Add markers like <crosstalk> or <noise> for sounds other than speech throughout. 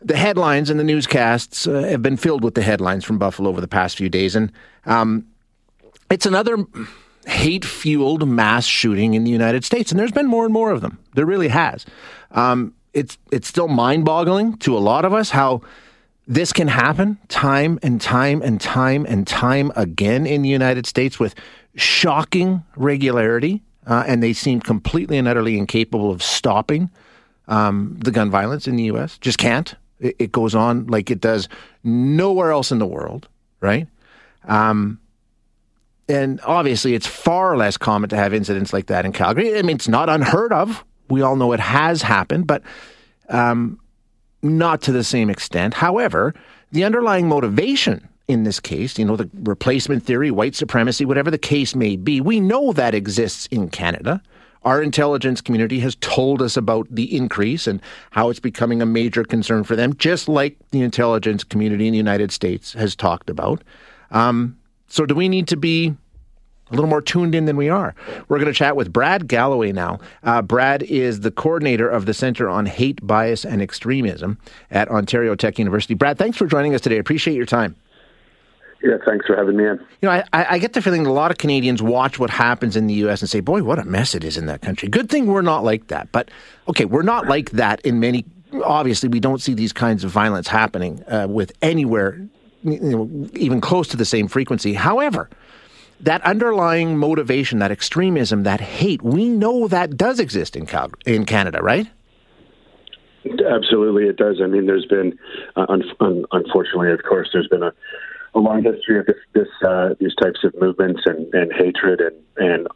the headlines and the newscasts uh, have been filled with the headlines from Buffalo over the past few days, and um, it's another hate fueled mass shooting in the United States, and there's been more and more of them. There really has. Um, it's it's still mind boggling to a lot of us how this can happen time and time and time and time again in the United States with shocking regularity, uh, and they seem completely and utterly incapable of stopping um, the gun violence in the U.S. Just can't. It, goes on like it does nowhere else in the world, right? Um, and obviously, it's far less common to have incidents like that in Calgary. I mean, it's not unheard of. We all know it has happened, but um, not to the same extent. However, the underlying motivation in this case, you know, the replacement theory, white supremacy, whatever the case may be, we know that exists in Canada. Our intelligence community has told us about the increase and how it's becoming a major concern for them, just like the intelligence community in the United States has talked about. Um, so, do we need to be a little more tuned in than we are. We're going to chat with Brad Galloway now. Uh, Brad is the coordinator of the Center on Hate, Bias, and Extremism at Ontario Tech University. Brad, thanks for joining us today. I appreciate your time. Yeah, thanks for having me in. You know, I, I get the feeling that a lot of Canadians watch what happens in the U.S. and say, boy, what a mess it is in that country. Good thing we're not like that. But, okay, we're not like that in many. Obviously, we don't see these kinds of violence happening uh, with anywhere, you know, even close to the same frequency. However, that underlying motivation, that extremism, that hate, we know that does exist in, Cal- in Canada, right? Absolutely, it does. I mean, there's been, uh, un- un- unfortunately, of course, there's been a a long history of this, this uh, these types of movements and, and hatred and, and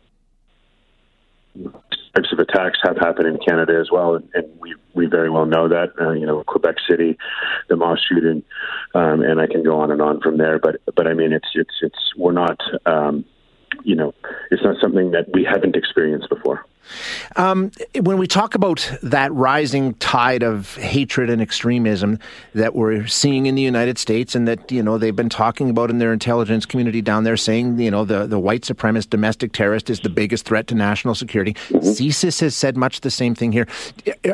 types of attacks have happened in Canada as well, and, and we we very well know that. Uh, you know, Quebec City, the mosque shooting, um, and I can go on and on from there. But but I mean, it's it's it's we're not. Um, you know, it's not something that we haven't experienced before. Um, when we talk about that rising tide of hatred and extremism that we're seeing in the United States, and that you know they've been talking about in their intelligence community down there, saying you know the the white supremacist domestic terrorist is the biggest threat to national security. mm hmm CSIS has said much the same thing here.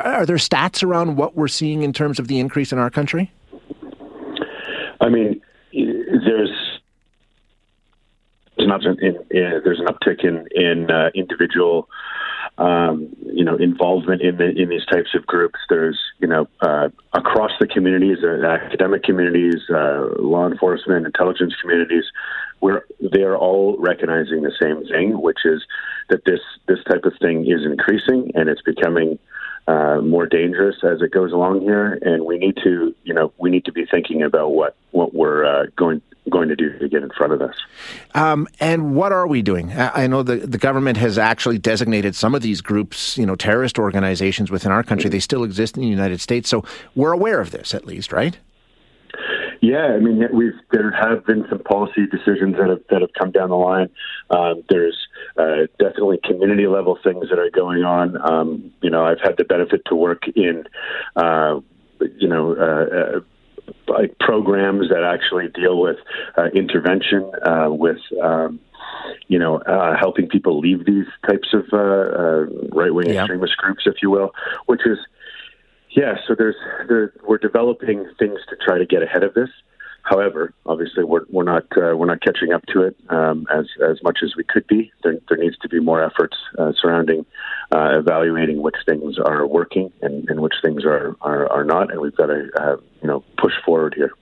Are there stats around what we're seeing in terms of the increase in our country? I mean, there's an, in, in, there's an uptick in in uh, individual um, you know, involvement in the, in these types of groups. There's, you know, uh, across the communities, uh, academic communities, uh, law enforcement, intelligence communities, where they are all recognizing the same thing, which is that this this type of thing is increasing and it's becoming uh, more dangerous as it goes along here, and we need to, you know, we need to be thinking about what what we're uh, going going to do to get in front of this. Um, and what are we doing? I know the, the government has actually designated some of these groups, you know, terrorist organizations within our country. They still exist in the United States, so we're aware of this at least, right? Yeah, I mean, we've there have been some policy decisions that have that have come down the line. Um, there's uh, definitely community level things that are going on. Um, you know, I've had the benefit to work in, uh, you know. Uh, uh like programs that actually deal with uh, intervention, uh, with um, you know, uh, helping people leave these types of uh, uh, right wing yeah. extremist groups, if you will, which is yeah. So there's there, we're developing things to try to get ahead of this. However, obviously, we're, we're not uh, we're not catching up to it um, as as much as we could be. There, there needs to be more efforts uh, surrounding uh, evaluating which things are working and, and which things are, are, are not, and we've got to uh, you know push forward here.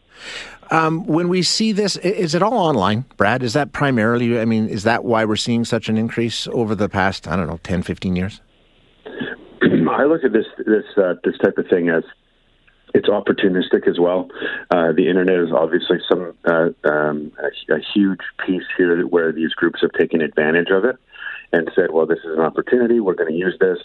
Um, when we see this, is it all online, Brad? Is that primarily, I mean, is that why we're seeing such an increase over the past, I don't know, 10, 15 years? <clears throat> I look at this this uh, this type of thing as it's opportunistic as well. Uh, the internet is obviously some uh, um, a, a, huge piece here where these groups have taken advantage of it and said, "Well, this is an opportunity. We're going to use this."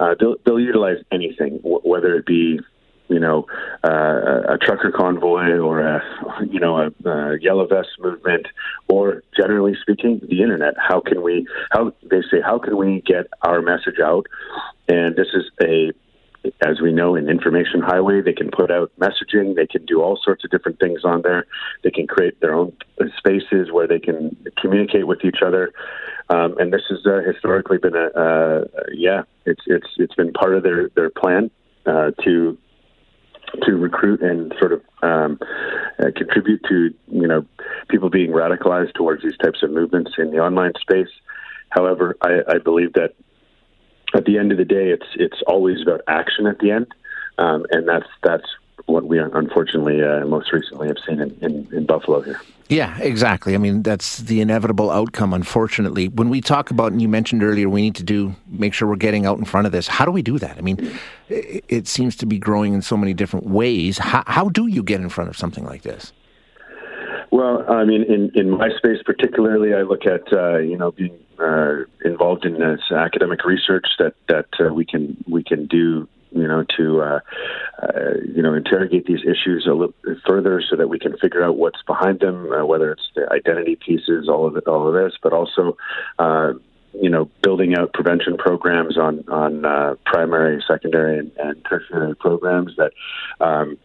Uh, they'll, they'll utilize anything, w- whether it be you know, uh, a trucker convoy or a, you know, a, a yellow vest movement, or generally speaking, the internet. How can we? How they say? How can we get our message out? And this is a as we know, in information highway, they can put out messaging. They can do all sorts of different things on there. They can create their own spaces where they can communicate with each other. Um, and this has uh, historically been a uh, yeah, it's it's it's been part of their their plan uh, to to recruit and sort of um, uh, contribute to you know people being radicalized towards these types of movements in the online space. However, I, I believe that at the end of the day, it's it's always about action at the end, um, and that's that's what we unfortunately uh, most recently have seen in, in, in, Buffalo here. Yeah, exactly. I mean, that's the inevitable outcome, unfortunately. When we talk about, and you mentioned earlier, we need to do, make sure we're getting out in front of this. How do we do that? I mean, it, it seems to be growing in so many different ways. How, how do you get in front of something like this? Well, I mean, in, in my space particularly, I look at uh, you know being uh, involved in this academic research that that uh, we can we can do you know to uh, uh, you know interrogate these issues a little further so that we can figure out what's behind them, uh, whether it's the identity pieces, all of it, all of this, but also. Uh, you know, building out prevention programs on on uh, primary, secondary, and, and tertiary programs that um,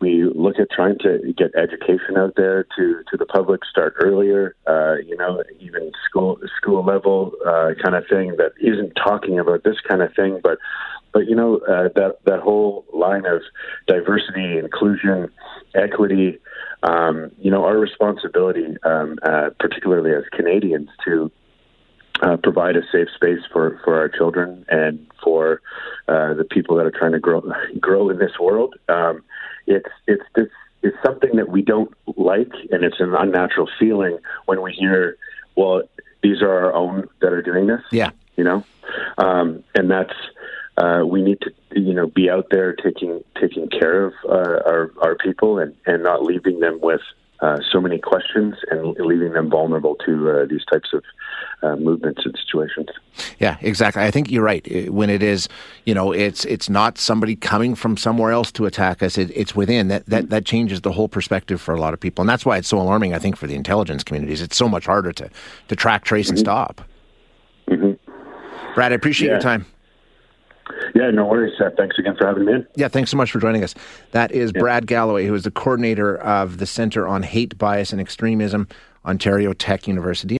we look at trying to get education out there to, to the public, start earlier, uh, you know, even school school level uh, kind of thing that isn't talking about this kind of thing, but but you know uh, that that whole line of diversity, inclusion, equity, um, you know, our responsibility, um, uh, particularly as Canadians, to uh, provide a safe space for, for our children and for uh, the people that are trying to grow <laughs> grow in this world. Um, it's it's this it's something that we don't like, and it's an unnatural feeling when we hear, well, these are our own that are doing this. Yeah, you know, um, and that's uh, we need to you know be out there taking taking care of uh, our our people and and not leaving them with uh, so many questions and leaving them vulnerable to uh, these types of uh, movements and situations. Yeah, exactly. I think you're right. When it is, you know, it's it's not somebody coming from somewhere else to attack us. It, it's within that, that that changes the whole perspective for a lot of people, and that's why it's so alarming. I think for the intelligence communities, it's so much harder to to track, trace, mm-hmm. and stop. Mm-hmm. Brad, I appreciate yeah. your time. Yeah, no worries, Seth. Thanks again for having me in. Yeah, thanks so much for joining us. That is yeah. Brad Galloway, who is the coordinator of the Center on Hate, Bias, and Extremism, Ontario Tech University.